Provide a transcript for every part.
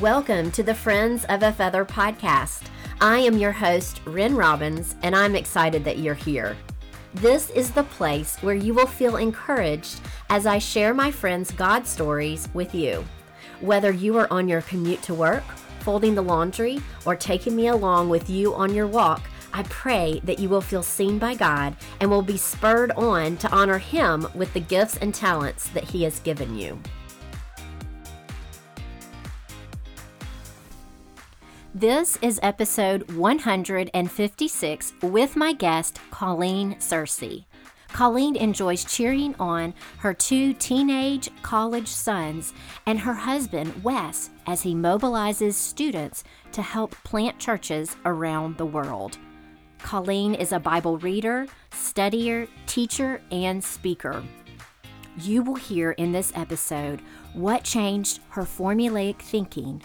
Welcome to the Friends of a Feather podcast. I am your host, Ren Robbins, and I'm excited that you're here. This is the place where you will feel encouraged as I share my friends' God stories with you. Whether you are on your commute to work, folding the laundry, or taking me along with you on your walk, I pray that you will feel seen by God and will be spurred on to honor Him with the gifts and talents that He has given you. This is episode 156 with my guest, Colleen Searcy. Colleen enjoys cheering on her two teenage college sons and her husband, Wes, as he mobilizes students to help plant churches around the world. Colleen is a Bible reader, studier, teacher, and speaker. You will hear in this episode what changed her formulaic thinking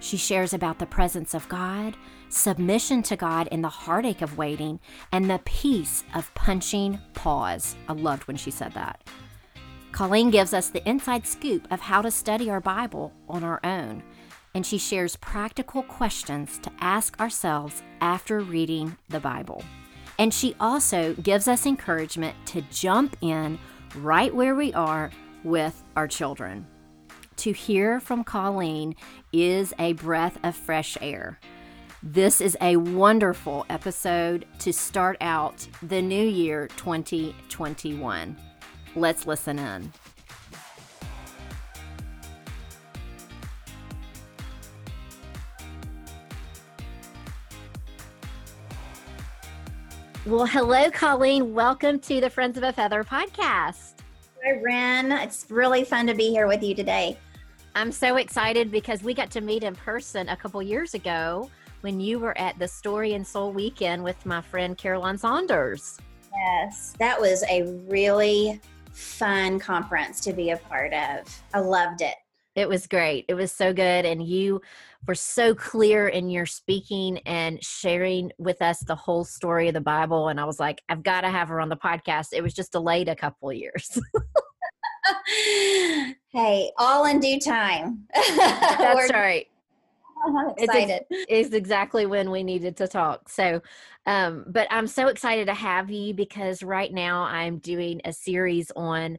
she shares about the presence of God, submission to God in the heartache of waiting, and the peace of punching pause. I loved when she said that. Colleen gives us the inside scoop of how to study our Bible on our own, and she shares practical questions to ask ourselves after reading the Bible. And she also gives us encouragement to jump in right where we are with our children to hear from Colleen is a breath of fresh air. This is a wonderful episode to start out the new year 2021. Let's listen in. Well, hello, Colleen. Welcome to the Friends of a Feather podcast. Hi, Ren. It's really fun to be here with you today. I'm so excited because we got to meet in person a couple years ago when you were at the Story and Soul weekend with my friend Caroline Saunders. Yes, that was a really fun conference to be a part of. I loved it. It was great. It was so good. And you were so clear in your speaking and sharing with us the whole story of the Bible. And I was like, I've got to have her on the podcast. It was just delayed a couple years. hey, all in due time. That's right. excited. It's, it's, exactly when we needed to talk. So, um, but I'm so excited to have you because right now I'm doing a series on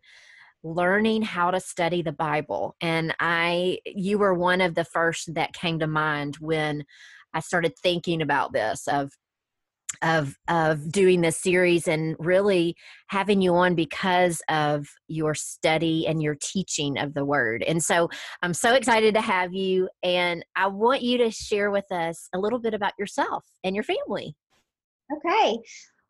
learning how to study the Bible. And I, you were one of the first that came to mind when I started thinking about this of of of doing this series and really having you on because of your study and your teaching of the word. And so I'm so excited to have you and I want you to share with us a little bit about yourself and your family. Okay.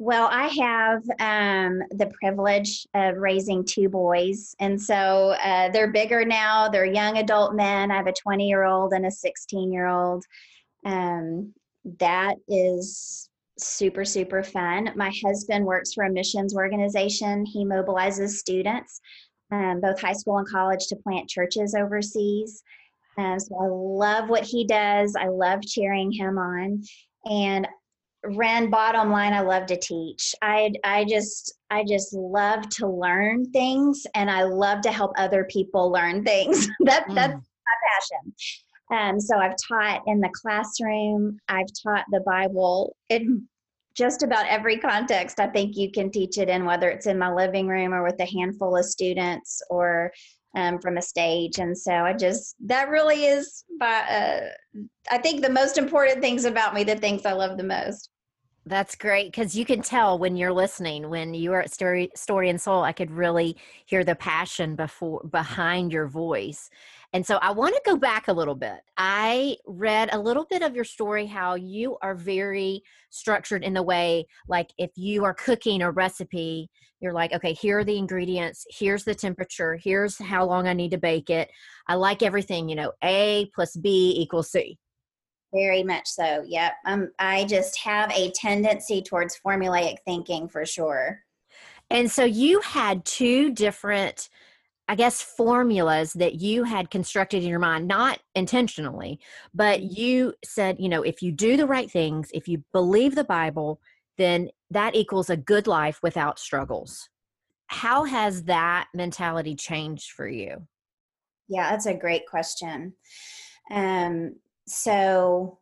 Well, I have um, the privilege of raising two boys. And so uh, they're bigger now. They're young adult men. I have a 20 year old and a 16 year old. Um, that is super, super fun. My husband works for a missions organization. He mobilizes students, um, both high school and college, to plant churches overseas. Um, so I love what he does. I love cheering him on. And Ren, bottom line, I love to teach. I I just I just love to learn things, and I love to help other people learn things. that mm. that's my passion. Um, so I've taught in the classroom. I've taught the Bible in just about every context. I think you can teach it in, whether it's in my living room or with a handful of students or um, from a stage. And so I just, that really is, by, uh, I think the most important things about me, the things I love the most. That's great because you can tell when you're listening. When you are at Story Story and Soul, I could really hear the passion before behind your voice. And so I want to go back a little bit. I read a little bit of your story how you are very structured in the way like if you are cooking a recipe, you're like, okay, here are the ingredients, here's the temperature, here's how long I need to bake it. I like everything, you know, A plus B equals C. Very much so. Yep. Um, I just have a tendency towards formulaic thinking for sure. And so you had two different I guess, formulas that you had constructed in your mind, not intentionally, but mm-hmm. you said, you know, if you do the right things, if you believe the Bible, then that equals a good life without struggles. How has that mentality changed for you? Yeah, that's a great question. Um, so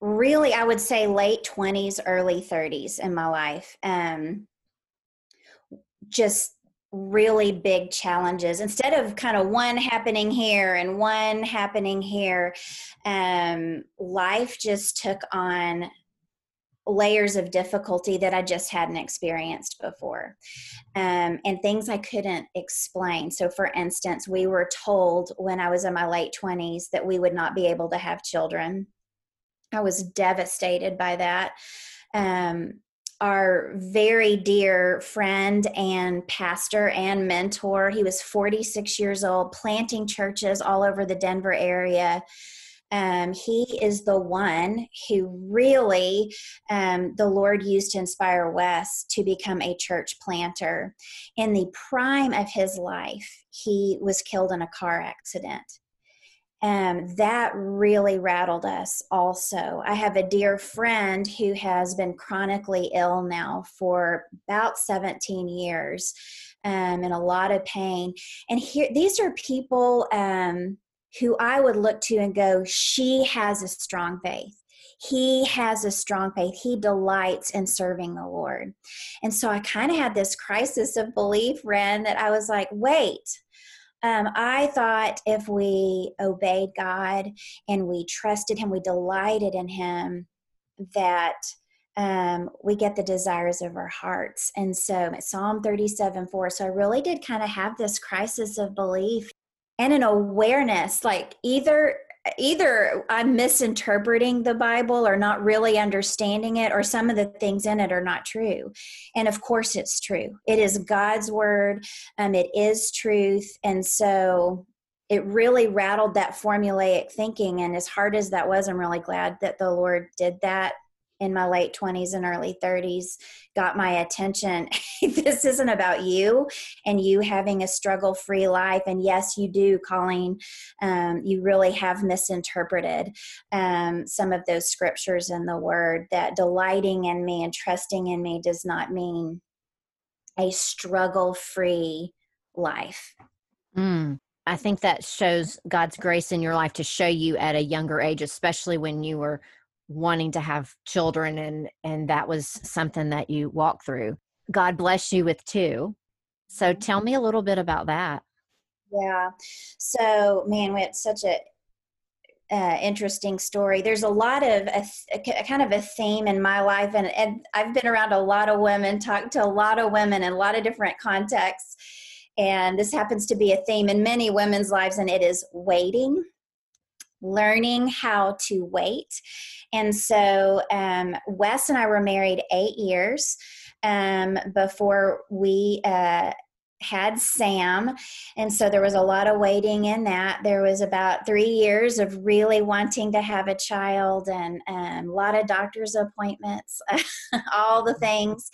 really i would say late 20s early 30s in my life um, just really big challenges. Instead of kind of one happening here and one happening here um, life just took on layers of difficulty that i just hadn't experienced before um, and things i couldn't explain. So for instance we were told when i was in my late 20s that we would not be able to have children. I was devastated by that um, our very dear friend and pastor and mentor. He was 46 years old, planting churches all over the Denver area. Um, he is the one who really um, the Lord used to inspire Wes to become a church planter. In the prime of his life, he was killed in a car accident um, that really rattled us also. I have a dear friend who has been chronically ill now for about 17 years um, in a lot of pain. And here, these are people um, who I would look to and go, she has a strong faith. He has a strong faith. He delights in serving the Lord. And so I kind of had this crisis of belief, Ren, that I was like, wait, um, I thought if we obeyed God and we trusted Him, we delighted in Him, that um, we get the desires of our hearts. And so, Psalm 37 4. So, I really did kind of have this crisis of belief and an awareness like either either I'm misinterpreting the Bible or not really understanding it, or some of the things in it are not true. And of course, it's true. It is God's word, um, it is truth. And so it really rattled that formulaic thinking. And as hard as that was, I'm really glad that the Lord did that in my late 20s and early 30s got my attention. this isn't about you and you having a struggle free life. And yes, you do, Colleen. Um, you really have misinterpreted um, some of those scriptures in the word that delighting in me and trusting in me does not mean a struggle free life. Mm. I think that shows God's grace in your life to show you at a younger age, especially when you were wanting to have children and and that was something that you walked through. God bless you with two. So mm-hmm. tell me a little bit about that. Yeah. So man we had such a uh, interesting story. There's a lot of a, a, kind of a theme in my life, and, and I've been around a lot of women, talked to a lot of women in a lot of different contexts, and this happens to be a theme in many women's lives, and it is waiting, learning how to wait. And so um, Wes and I were married eight years um, before we uh, had Sam. And so there was a lot of waiting in that. There was about three years of really wanting to have a child and um, a lot of doctor's appointments, all the things.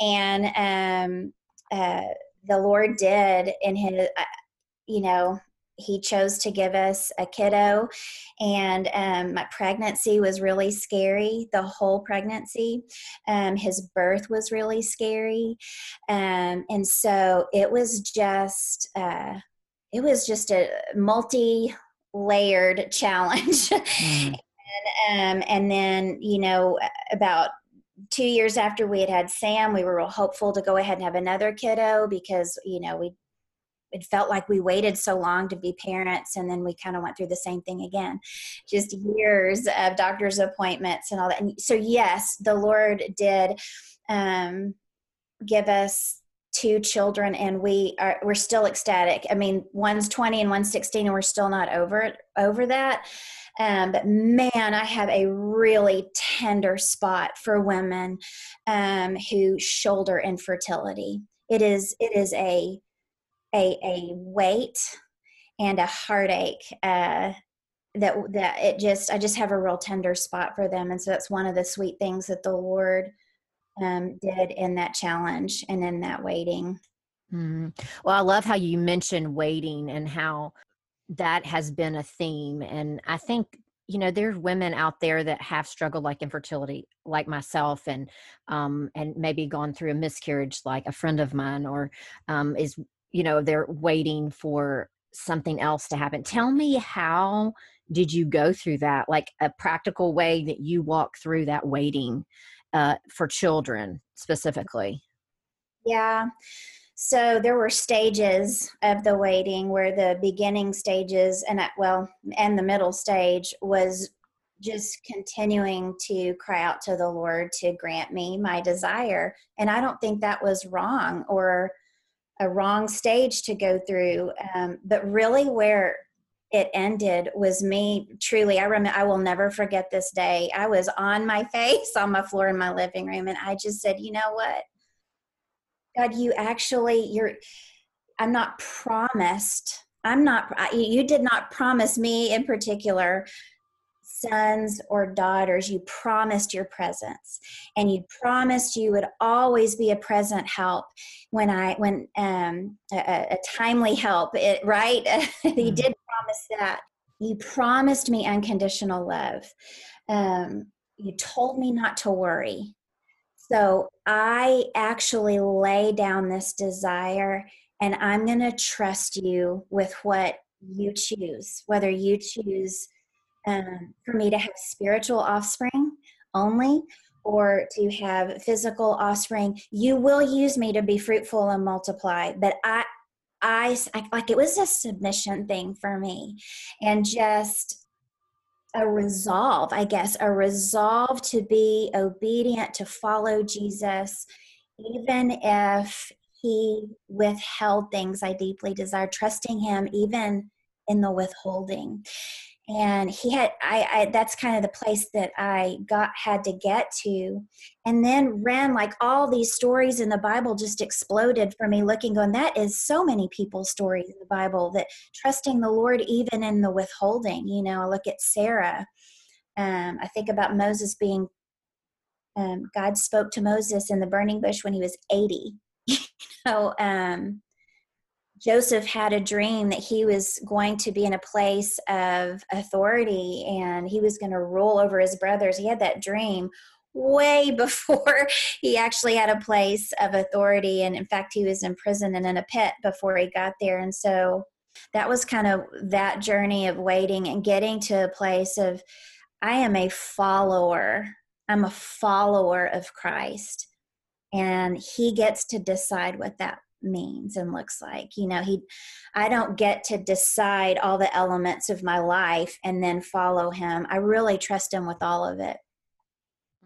And um, uh, the Lord did in his, uh, you know, he chose to give us a kiddo. And um, my pregnancy was really scary the whole pregnancy. Um, his birth was really scary. Um, and so it was just uh, it was just a multi layered challenge. Mm. and, um, and then you know about two years after we had had sam we were real hopeful to go ahead and have another kiddo because you know we it felt like we waited so long to be parents and then we kind of went through the same thing again. Just years of doctor's appointments and all that. And so yes the lord did um, give us two children and we are we're still ecstatic. I mean one's 20 and one's 16 and we're still not over over that. Um, but man i have a really tender spot for women um, who shoulder infertility. It is it is a a, a weight and a heartache uh, that that it just I just have a real tender spot for them, and so that's one of the sweet things that the Lord um, did in that challenge and in that waiting. Mm-hmm. Well, I love how you mentioned waiting and how that has been a theme, and I think you know there's women out there that have struggled like infertility like myself and um and maybe gone through a miscarriage like a friend of mine or um is you know they're waiting for something else to happen. Tell me how did you go through that? Like a practical way that you walk through that waiting uh, for children specifically. Yeah. So there were stages of the waiting where the beginning stages and well, and the middle stage was just continuing to cry out to the Lord to grant me my desire. And I don't think that was wrong or a wrong stage to go through. Um, but really, where it ended was me truly. I remember. I will never forget this day. I was on my face on my floor in my living room, and I just said, "You know what, God, you actually you're. I'm not promised. I'm not. You did not promise me in particular sons or daughters, you promised your presence and you promised you would always be a present help when I, when um, a, a timely help, it, right? you mm-hmm. did promise that. You promised me unconditional love. Um, you told me not to worry. So I actually lay down this desire and I'm going to trust you with what you choose, whether you choose um, for me to have spiritual offspring only or to have physical offspring you will use me to be fruitful and multiply. But i i, like it was a submission thing for me and just a resolve i guess a resolve to be obedient to follow jesus even if he withheld things i deeply desire trusting him even in the withholding and he had I, I that's kind of the place that i got had to get to. And then Ren like all these stories in the bible just exploded for me looking going that is so many people's stories in the bible that trusting the lord even in the withholding. You know i look at sarah um, i think about moses being um, god spoke to moses in the burning bush when he was 80 you know um, Joseph had a dream that he was going to be in a place of authority and he was going to rule over his brothers. He had that dream way before he actually had a place of authority. And in fact, he was in prison and in a pit before he got there. And so that was kind of that journey of waiting and getting to a place of, I am a follower. I'm a follower of Christ. And he gets to decide what that means and looks like you know he i don't get to decide all the elements of my life and then follow him. I really trust him with all of it.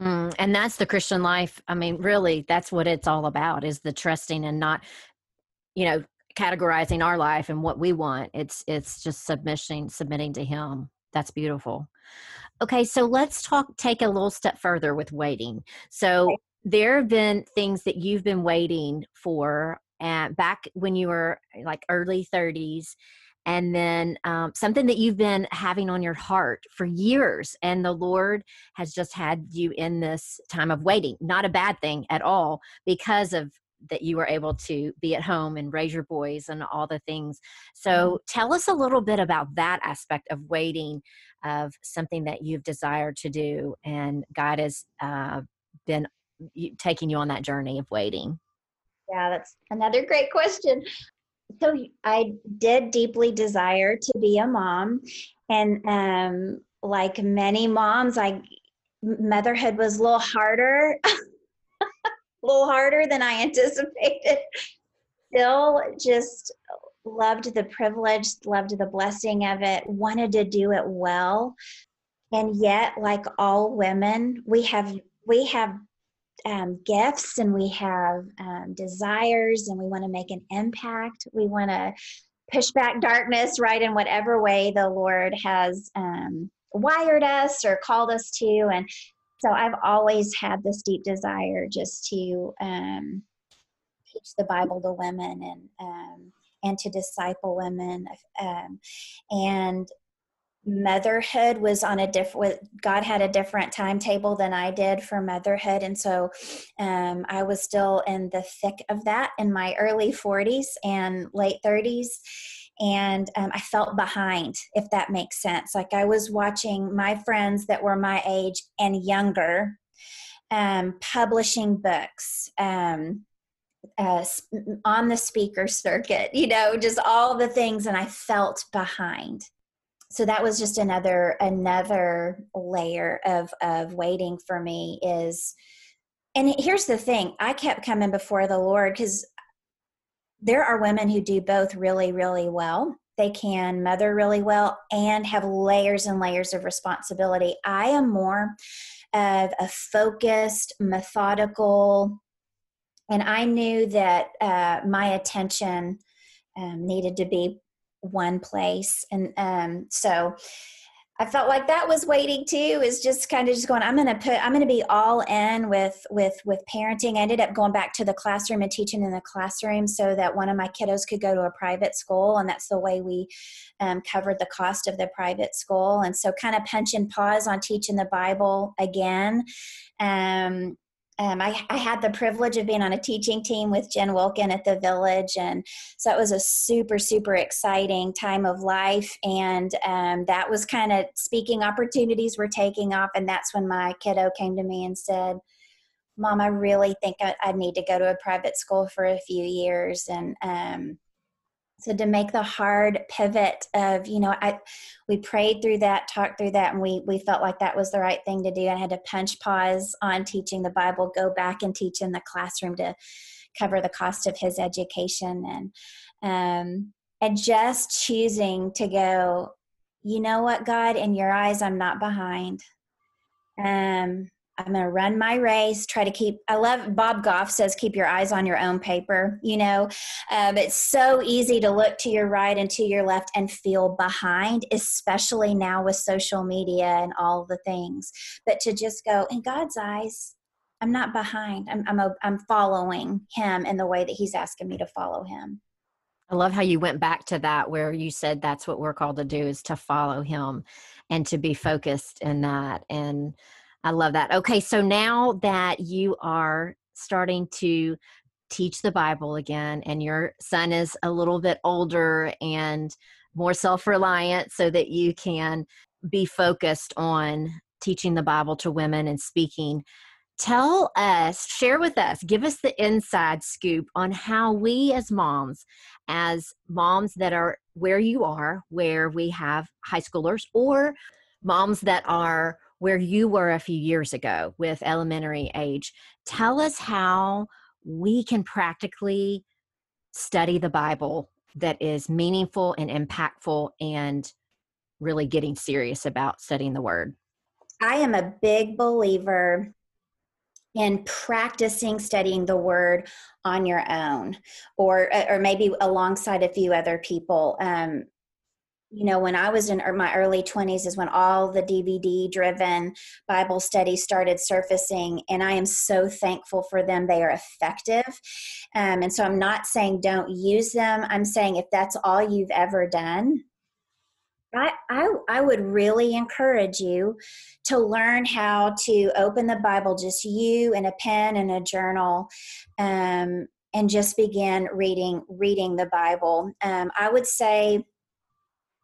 Mm, and that's the christian life. I mean really that's what it's all about is the trusting and not you know categorizing our life and what we want. It's it's just submission submitting to him. That's beautiful. Okay so let's talk take a little step further with waiting. So there have been things that you've been waiting for and back when you were eh, like early 30s and then um, something that you've been having on your heart for years and the lord has just had you in this time of waiting not a bad thing at all because of that you were able to be at home and raise your boys and all the things so mm-hmm. tell us a little bit about that aspect of waiting of something that you've desired to do and god has uh, been taking you on that journey of waiting yeah, that's another great question. So I did deeply desire to be a mom, and um, like many moms, I motherhood was a little harder, a little harder than I anticipated. Still, just loved the privilege, loved the blessing of it, wanted to do it well, and yet, like all women, we have we have um, gifts and we have um, desires and we want to make an impact. We want to push back darkness, right, in whatever way the Lord has um, wired us or called us to. And so I've always had this deep desire just to um, teach the Bible to women and um, and to disciple women. Um, and motherhood was on a different god had a different timetable than i did for motherhood and so um, i was still in the thick of that in my early 40s and late 30s and um, i felt behind if that makes sense like i was watching my friends that were my age and younger um, publishing books um, uh, on the speaker circuit, you know, just all the things, and I felt behind. So that was just another another layer of of waiting for me is and here's the thing i kept coming before the lord because there are women who do both really really well. They can mother really well and have layers and layers of responsibility. I am more of a focused methodical and i knew that uh, my attention um, needed to be one place and um, so I felt like that was waiting too. Is just kind of just going. I'm going to put. I'm going to be all in with with with parenting. I ended up going back to the classroom and teaching in the classroom so that one of my kiddos could go to a private school, and that's the way we um, covered the cost of the private school. And so, kind of punch and pause on teaching the Bible again. Um, um, I, I, had the privilege of being on a teaching team with Jen Wilkin at the village. And so it was a super, super exciting time of life. And um, that was kind of speaking opportunities were taking off. And that's when my kiddo came to me and said, Mom, I really think I, I need to go to a private school for a few years. And um, so to make the hard pivot of you know i we prayed through that talked through that and we we felt like that was the right thing to do. I had to punch pause on teaching the bible go back and teach in the classroom to cover the cost of his education. And um and just choosing to go you know what god? In your eyes i'm not behind. Um I'm going to run my race, try to keep, I love Bob Goff says, keep your eyes on your own paper. You know, um, it's so easy to look to your right and to your left and feel behind, especially now with social media and all the things. But to just go, in God's eyes, I'm not behind. I'm, I'm, a, I'm following him in the way that he's asking me to follow him. I love how you went back to that where you said that's what we're called to do is to follow him and to be focused in that. And, I love that. Okay, so now that you are starting to teach the Bible again, and your son is a little bit older and more self reliant, so that you can be focused on teaching the Bible to women and speaking. Tell us, share with us, give us the inside scoop on how we as moms, as moms that are where you are, where we have high schoolers, or moms that are where you were a few years ago with elementary age. Tell us how we can practically study the Bible that is meaningful and impactful and really getting serious about studying the Word. I am a big believer in practicing studying the word on your own or or maybe alongside a few other people um, you know when i was in er, my early 20s is when all the dvd driven bible studies started surfacing and i am so thankful for them. They are effective. Um, and so i'm not saying don't use them. I'm saying if that's all you've ever done I, I, I would really encourage you to learn how to open the Bible, just you and a pen and a journal, um, and just begin reading reading the Bible. Um, I would say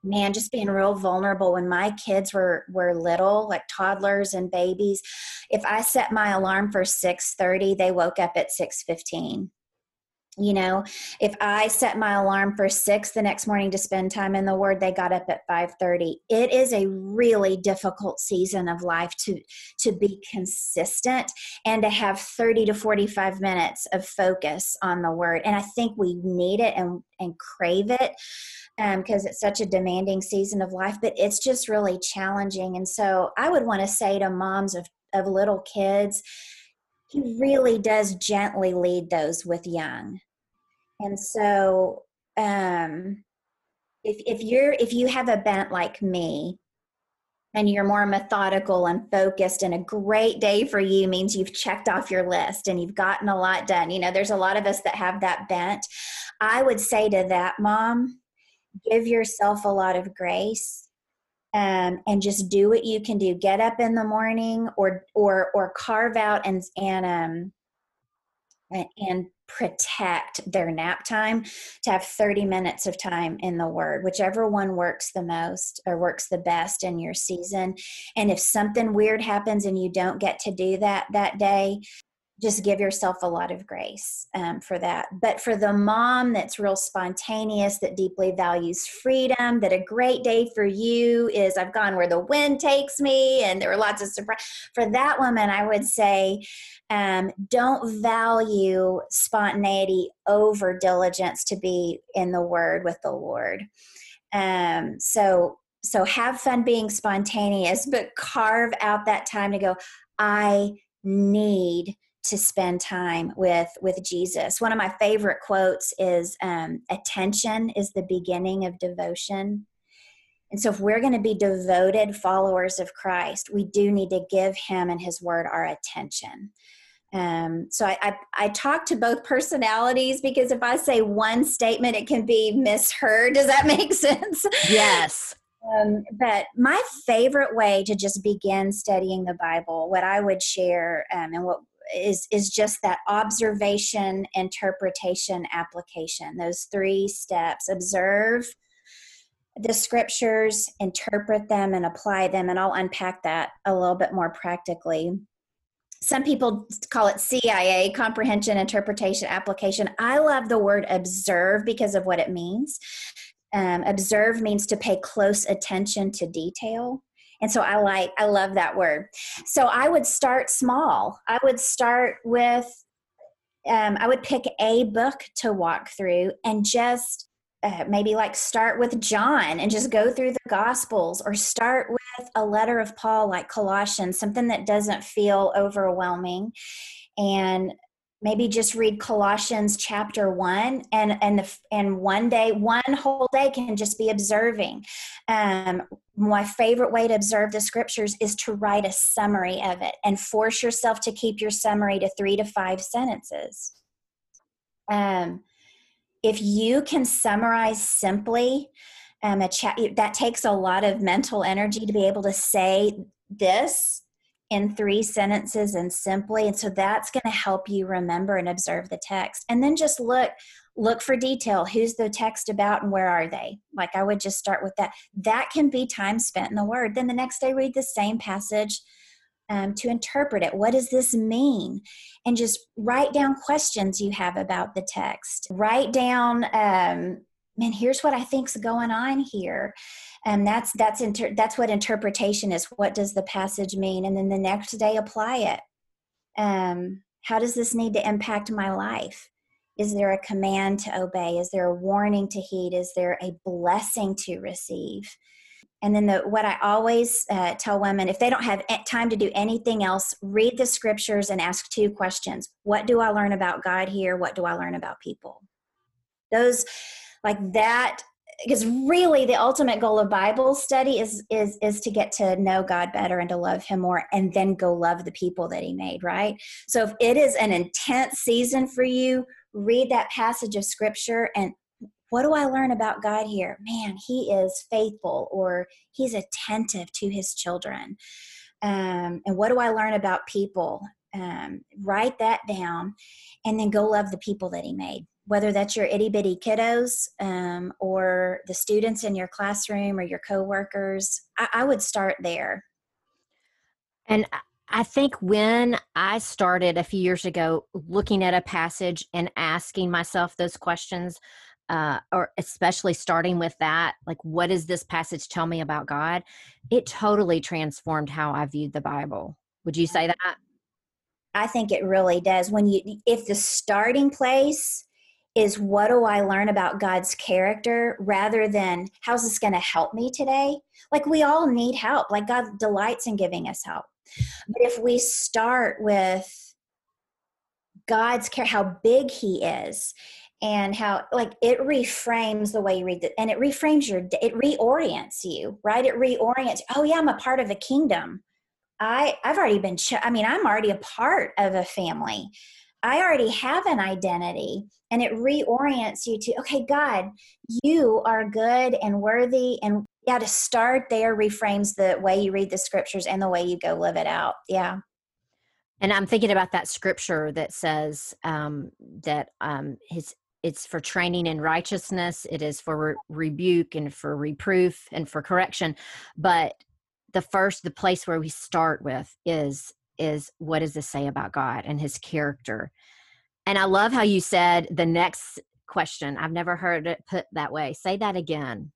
man just being real vulnerable. When my kids were were little like toddlers and babies if i set my alarm for 6:30 they woke up at 6:15 you know if i set my alarm for 6 the next morning to spend time in the word they got up at 5:30 it is a really difficult season of life to to be consistent and to have 30 to 45 minutes of focus on the word. And i think we need it and and crave it because um, it's such a demanding season of life, but it's just really challenging. And so I would want to say to moms of, of little kids, he really does gently lead those with young. And so um, if, if you're if you have a bent like me and you're more methodical and focused and a great day for you means you've checked off your list and you've gotten a lot done you know there's a lot of us that have that bent i would say to that mom give yourself a lot of grace um, and just do what you can do. Get up in the morning or or or carve out and and um and protect their nap time to have 30 minutes of time in the word whichever one works the most or works the best in your season. And if something weird happens and you don't get to do that that day just give yourself a lot of grace um, for that. But for the mom that's real spontaneous, that deeply values freedom, that a great day for you is I've gone where the wind takes me, and there were lots of surprise. For that woman, I would say, um, don't value spontaneity over diligence to be in the Word with the Lord. Um, so so have fun being spontaneous, but carve out that time to go. I need to spend time with with jesus one of my favorite quotes is um, attention is the beginning of devotion and so if we're going to be devoted followers of christ we do need to give him and his word our attention um, so I, I, I talk to both personalities because if I say one statement, it can be misheard. Does that make sense? Yes. Um, but my favorite way to just begin studying the Bible, what I would share, um, and what is is just that observation interpretation application. Those three steps observe the scriptures interpret them and apply them and i'll unpack that a little bit more practically. Some people call it cia comprehension interpretation application. I love the word observe because of what it means. Um, observe means to pay close attention to detail and so i like i love that word. So i would start small. I would start with um, i would pick a book to walk through and just uh, maybe like start with john and just go through the gospels or start with a letter of paul like colossians something that doesn't feel overwhelming. And maybe just read colossians chapter 1 and and the, and one day one whole day can just be observing um, my favorite way to observe the scriptures is to write a summary of it and force yourself to keep your summary to three to five sentences. Um, if you can summarize simply um, a that takes a lot of mental energy to be able to say this in three sentences and simply and so that's going to help you remember and observe the text. And then just look look for detail. Who's the text about and where are they? Like i would just start with that. That can be time spent in the word. Then the next day read the same passage um, to interpret it. What does this mean? And just write down questions you have about the text. Write down um, man here's what i think's going on here. And that's that's inter- that's what interpretation is. What does the passage mean? And then the next day apply it. Um, how does this need to impact my life is there a command to obey? Is there a warning to heed? Is there a blessing to receive? And then the, what i always uh, tell women if they don't have time to do anything else read the scriptures and ask two questions. What do i learn about god here? What do i learn about people? Those like that because really the ultimate goal of bible study is is is to get to know god better and to love him more and then go love the people that he made right? So if it is an intense season for you read that passage of scripture and what do i learn about god here? Man he is faithful or he's attentive to his children. Um, and what do i learn about people? Um, write that down and then go love the people that he made. Whether that's your itty bitty kiddos um, or the students in your classroom or your coworkers, I, I would start there. And I think when I started a few years ago looking at a passage and asking myself those questions, uh, or especially starting with that, like, what does this passage tell me about God? It totally transformed how I viewed the Bible. Would you say that? I think it really does. When you, if the starting place is what do I learn about God's character rather than how's this going to help me today? Like we all need help. Like God delights in giving us help. But if we start with God's care, how big He is, and how like it reframes the way you read it, and it reframes your, it reorients you, right? It reorients. Oh yeah, I'm a part of a kingdom. I I've already been. Cho- I mean, I'm already a part of a family. I already have an identity and it reorients you to, okay, God, you are good and worthy. And yeah, to start there reframes the way you read the scriptures and the way you go live it out. Yeah. And I'm thinking about that scripture that says um, that um, his it's for training in righteousness it is for re- rebuke and for reproof and for correction but the first the place where we start with is is what does this say about God and his character? And I love how you said the next question. I've never heard it put that way. Say that again.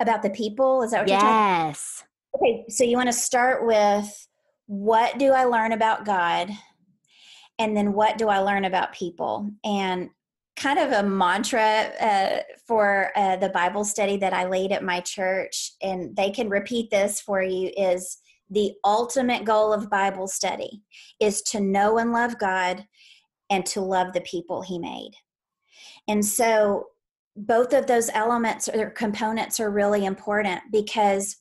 About the people? Is that what yes. you're talking Yes. Okay, so you want to start with what do I learn about God? And then what do I learn about people? And kind of a mantra uh, for uh, the Bible study that I lead at my church, and they can repeat this for you is the ultimate goal of Bible study is to know and love God and to love the people He made. And so both of those elements or components are really important because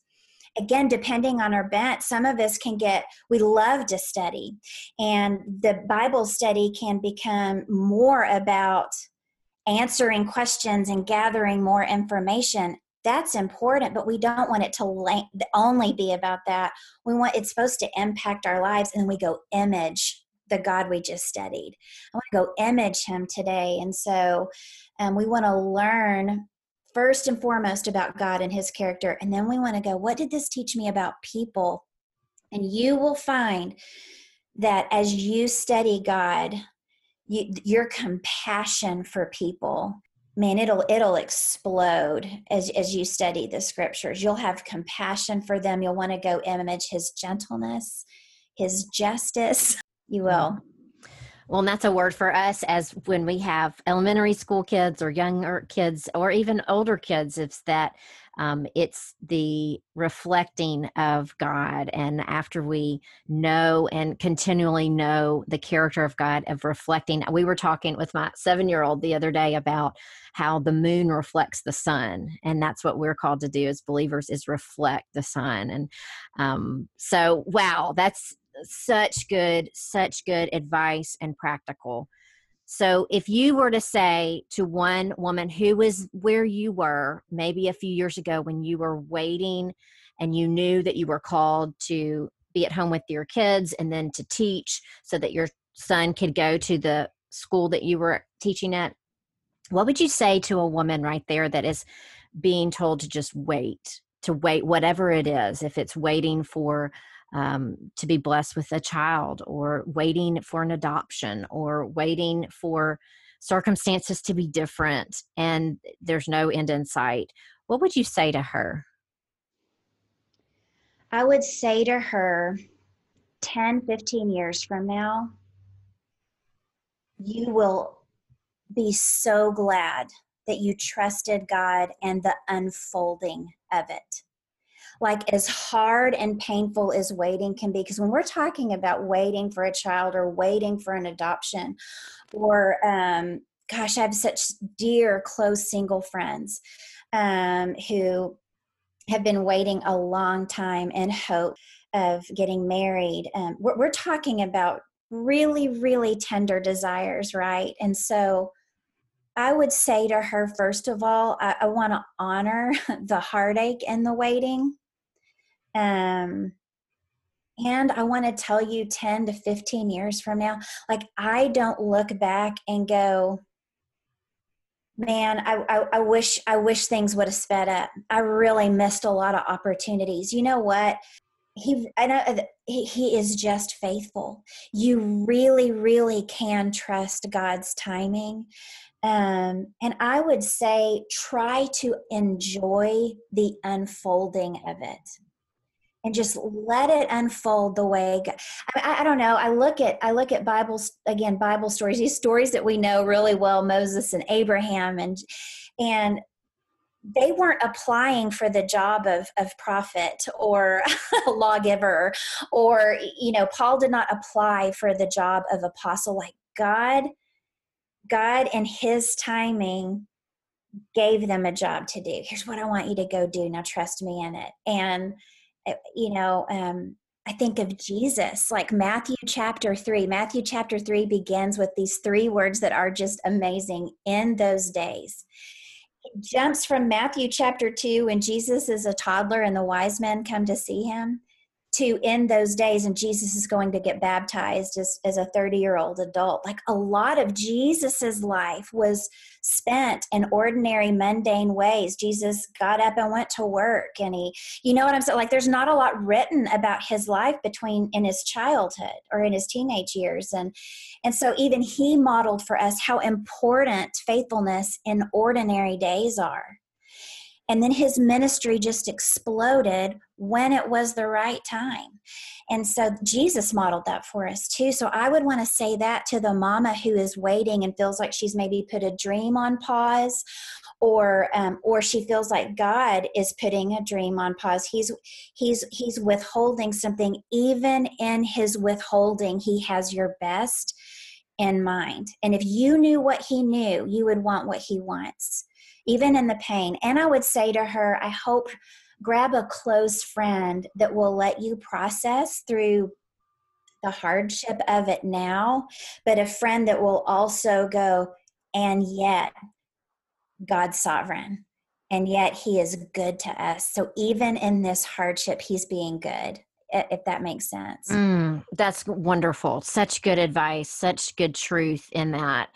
again depending on our bent some of us can get we love to study. And the bible study can become more about answering questions and gathering more information. That's important but we don't want it to only be about that. We want it's supposed to impact our lives and we go image the god we just studied. I want to go image him today. And so um, we want to learn first and foremost about God and his character. And then we want to go, what did this teach me about people? And you will find that as you study God, you, your compassion for people, man, it'll it'll explode as as you study the scriptures. You'll have compassion for them. You'll want to go image his gentleness, his justice. You will. Well, and that's a word for us as when we have elementary school kids or younger kids or even older kids, it's that um, it's the reflecting of God. And after we know and continually know the character of God, of reflecting, we were talking with my seven year old the other day about how the moon reflects the sun. And that's what we're called to do as believers is reflect the sun. And um, so, wow, that's such good, such good advice and practical. So, if you were to say to one woman who was where you were maybe a few years ago when you were waiting and you knew that you were called to be at home with your kids and then to teach so that your son could go to the school that you were teaching at, what would you say to a woman right there that is being told to just wait, to wait, whatever it is, if it's waiting for um, to be blessed with a child or waiting for an adoption or waiting for circumstances to be different and there's no end in sight. What would you say to her? I would say to her 10 15 years from now you will be so glad that you trusted god and the unfolding of it like as hard and painful as waiting can be because when we're talking about waiting for a child or waiting for an adoption or um, gosh i have such dear close single friends um, who have been waiting a long time in hope of getting married um, we're, we're talking about really really tender desires right and so I would say to her, first of all, I, I want to honor the heartache and the waiting. Um, and I want to tell you 10 to 15 years from now, like I don't look back and go, man, I, I, I wish I wish things would have sped up. I really missed a lot of opportunities. You know what? He I know he, he is just faithful. You really, really can trust God's timing. Um, and I would say try to enjoy the unfolding of it and just let it unfold the way I, I, don't know i look at i look at bibles again bible stories these stories that we know really well moses and abraham and and they weren't applying for the job of, of prophet or lawgiver or you know paul did not apply for the job of apostle like god god in his timing gave them a job to do. Here's what i want you to go do now trust me in it. And you know, um, I think of Jesus, like Matthew chapter 3. Matthew chapter 3 begins with these three words that are just amazing in those days. It jumps from Matthew chapter 2 when Jesus is a toddler and the wise men come to see him to end those days and jesus is going to get baptized as, as a 30 year old adult. Like a lot of jesus's life was spent in ordinary mundane ways. Jesus got up and went to work and he you know what i'm saying like there's not a lot written about his life between in his childhood or in his teenage years. And and so even he modeled for us how important faithfulness in ordinary days are and then his ministry just exploded when it was the right time. And so Jesus modeled that for us too. So I would want to say that to the mama who is waiting and feels like she's maybe put a dream on pause or um, or she feels like God is putting a dream on pause. He's he's he's withholding something. Even in his withholding, he has your best in mind. And if you knew what he knew, you would want what he wants even in the pain. And I would say to her, I hope grab a close friend that will let you process through the hardship of it now, but a friend that will also go, and yet God's sovereign. And yet he is good to us. So even in this hardship, he's being good if that makes sense. Mm, that's wonderful. Such good advice, such good truth in that.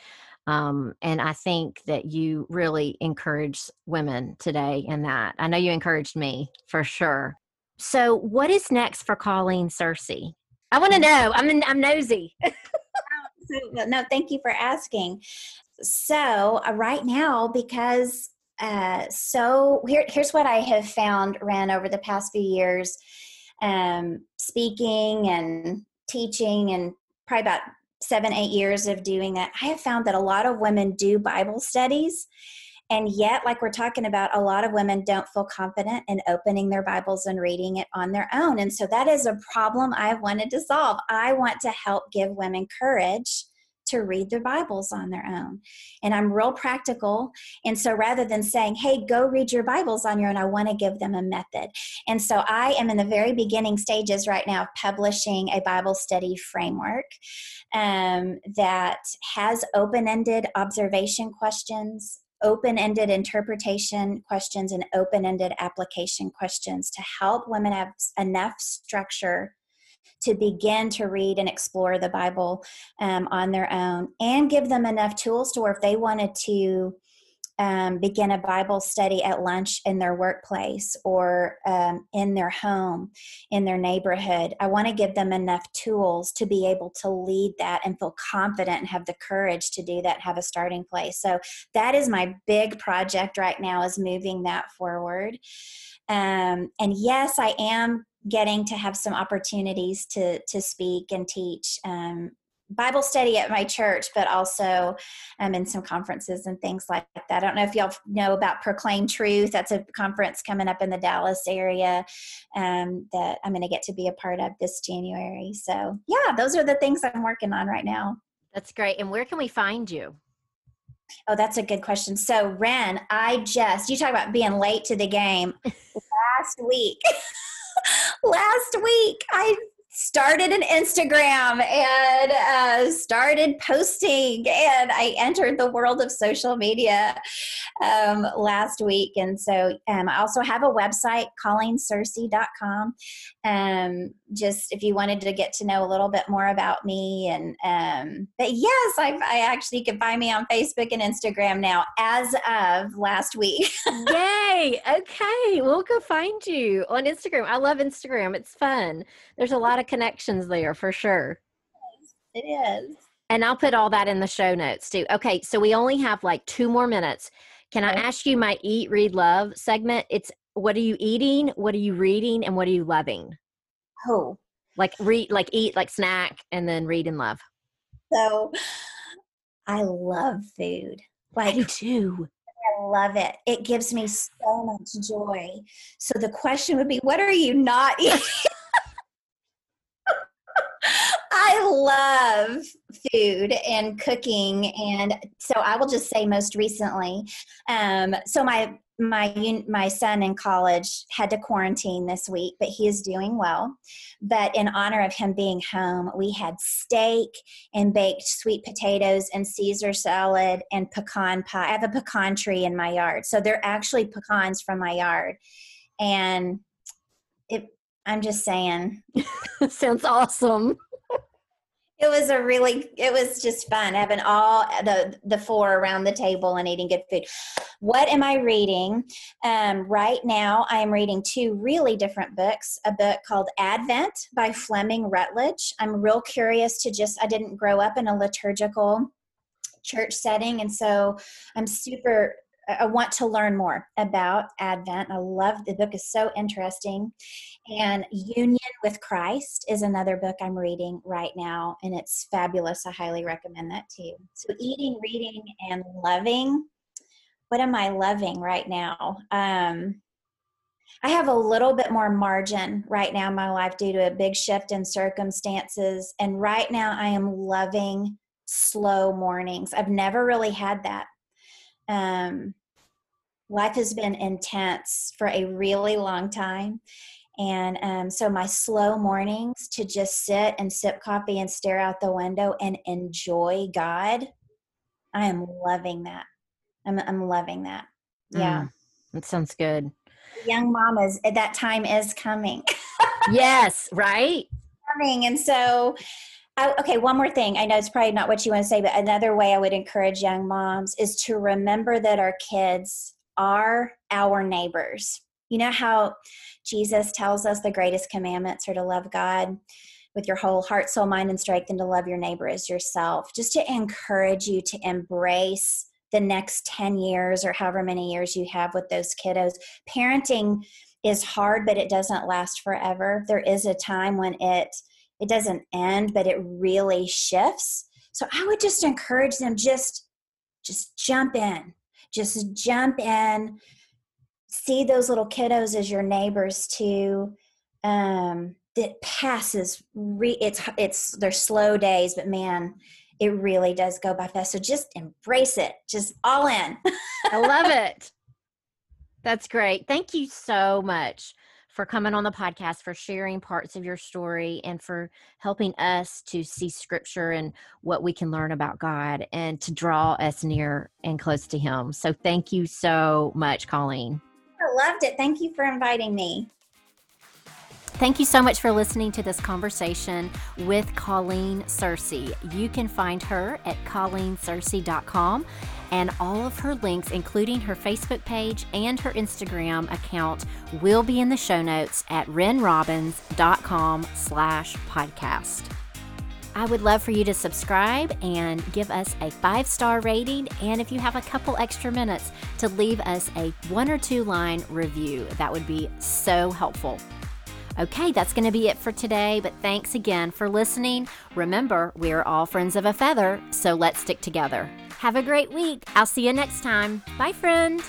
Um, and I think that you really encourage women today in that. I know you encouraged me for sure. So, what is next for Colleen Searcy? I want to mm. know. I'm I'm nosy. Oh, no, thank you for asking. So, uh, right now, because uh, so here, here's what I have found, Ren, over the past few years, um, speaking and teaching, and probably about seven, eight years of doing that, I have found that a lot of women do Bible studies. And yet, like we're talking about, a lot of women don't feel confident in opening their Bibles and reading it on their own. And so that is a problem I've wanted to solve. I want to help give women courage to read their Bibles on their own. And I'm real practical. And so rather than saying, hey, go read your Bibles on your own, I want to give them a method. And so I am in the very beginning stages right now of publishing a Bible study framework um, that has open ended observation questions. Open ended interpretation questions and open ended application questions to help women have enough structure to begin to read and explore the Bible um, on their own and give them enough tools to where if they wanted to um, begin a Bible study at lunch in their workplace or um, in their home, in their neighborhood. I want to give them enough tools to be able to lead that and feel confident and have the courage to do that, have a starting place. So that is my big project right now is moving that forward. Um, and yes, I am getting to have some opportunities to to speak and teach um, Bible study at my church, but also um, in some conferences and things like that. I don't know if y'all know about Proclaim Truth. That's a conference coming up in the Dallas area um, that I'm going to get to be a part of this January. So, yeah, those are the things I'm working on right now. That's great. And where can we find you? Oh, that's a good question. So, Ren, I just, you talk about being late to the game. Last week, last week I started an Instagram and uh, started posting, and I entered the world of social media um, last week. And so um, I also have a website, colleensearcy.com. Um, just if you wanted to get to know a little bit more about me. And um, but yes, I, I actually can find me on Facebook and Instagram now as of last week. Yay! Okay, we'll go find you on Instagram. I love Instagram. It's fun. There's a lot of connections there for sure. It is. And I'll put all that in the show notes too. Okay, so we only have like two more minutes. Can okay. I ask you my eat, read, love segment? It's what are you eating, what are you reading, and what are you loving? Oh. Like read like eat, like snack, and then read and love. So I love food. Like I too. I love it. It gives me so much joy. So the question would be, what are you not eating? I love food and cooking, and so I will just say most recently. Um, so my my my son in college had to quarantine this week, but he is doing well. But in honor of him being home, we had steak and baked sweet potatoes and Caesar salad and pecan pie. I have a pecan tree in my yard, so they're actually pecans from my yard, and it I'm just saying. Sounds awesome. It was a really, it was just fun having all the the four around the table and eating good food. What am I reading? Um, right now, I am reading two really different books. A book called Advent by Fleming Rutledge. I'm real curious to just, I didn't grow up in a liturgical church setting, and so I'm super I want to learn more about Advent. I love the book is so interesting. And Union with Christ is another book I'm reading right now, and it's fabulous. I highly recommend that too. So eating, reading, and loving. What am I loving right now? Um, I have a little bit more margin right now in my life due to a big shift in circumstances. And right now, I am loving slow mornings. I've never really had that. Um, life has been intense for a really long time. And um, so my slow mornings to just sit and sip coffee and stare out the window and enjoy God, I am loving that. I'm, I'm loving that. Yeah. Mm, that sounds good. Young mamas, that time is coming. yes, right? Coming. And so I, okay, one more thing. I know it's probably not what you want to say, but another way I would encourage young moms is to remember that our kids are our neighbors. You know how Jesus tells us the greatest commandments are to love God with your whole heart, soul, mind, and strength, and to love your neighbor as yourself. Just to encourage you to embrace the next 10 years or however many years you have with those kiddos. Parenting is hard, but it doesn't last forever. There is a time when it it doesn't end, but it really shifts. So I would just encourage them just just jump in. Just jump in. See those little kiddos as your neighbors too. Um, that passes. Re- it's it's they're slow days, but man, it really does go by fast. So just embrace it. Just all in. I love it. That's great. Thank you so much for coming on the podcast, for sharing parts of your story, and for helping us to see scripture and what we can learn about God and to draw us near and close to Him. So, thank you so much, Colleen. I loved it. Thank you for inviting me. Thank you so much for listening to this conversation with Colleen Searcy. You can find her at colleensearcy.com and all of her links, including her Facebook page and her Instagram account, will be in the show notes at renrobbins.com slash podcast. I would love for you to subscribe and give us a five star rating. And if you have a couple extra minutes to leave us a one or two line review, that would be so helpful. Okay, that's going to be it for today, but thanks again for listening. Remember, we're all friends of a feather, so let's stick together. Have a great week. I'll see you next time. Bye, friend.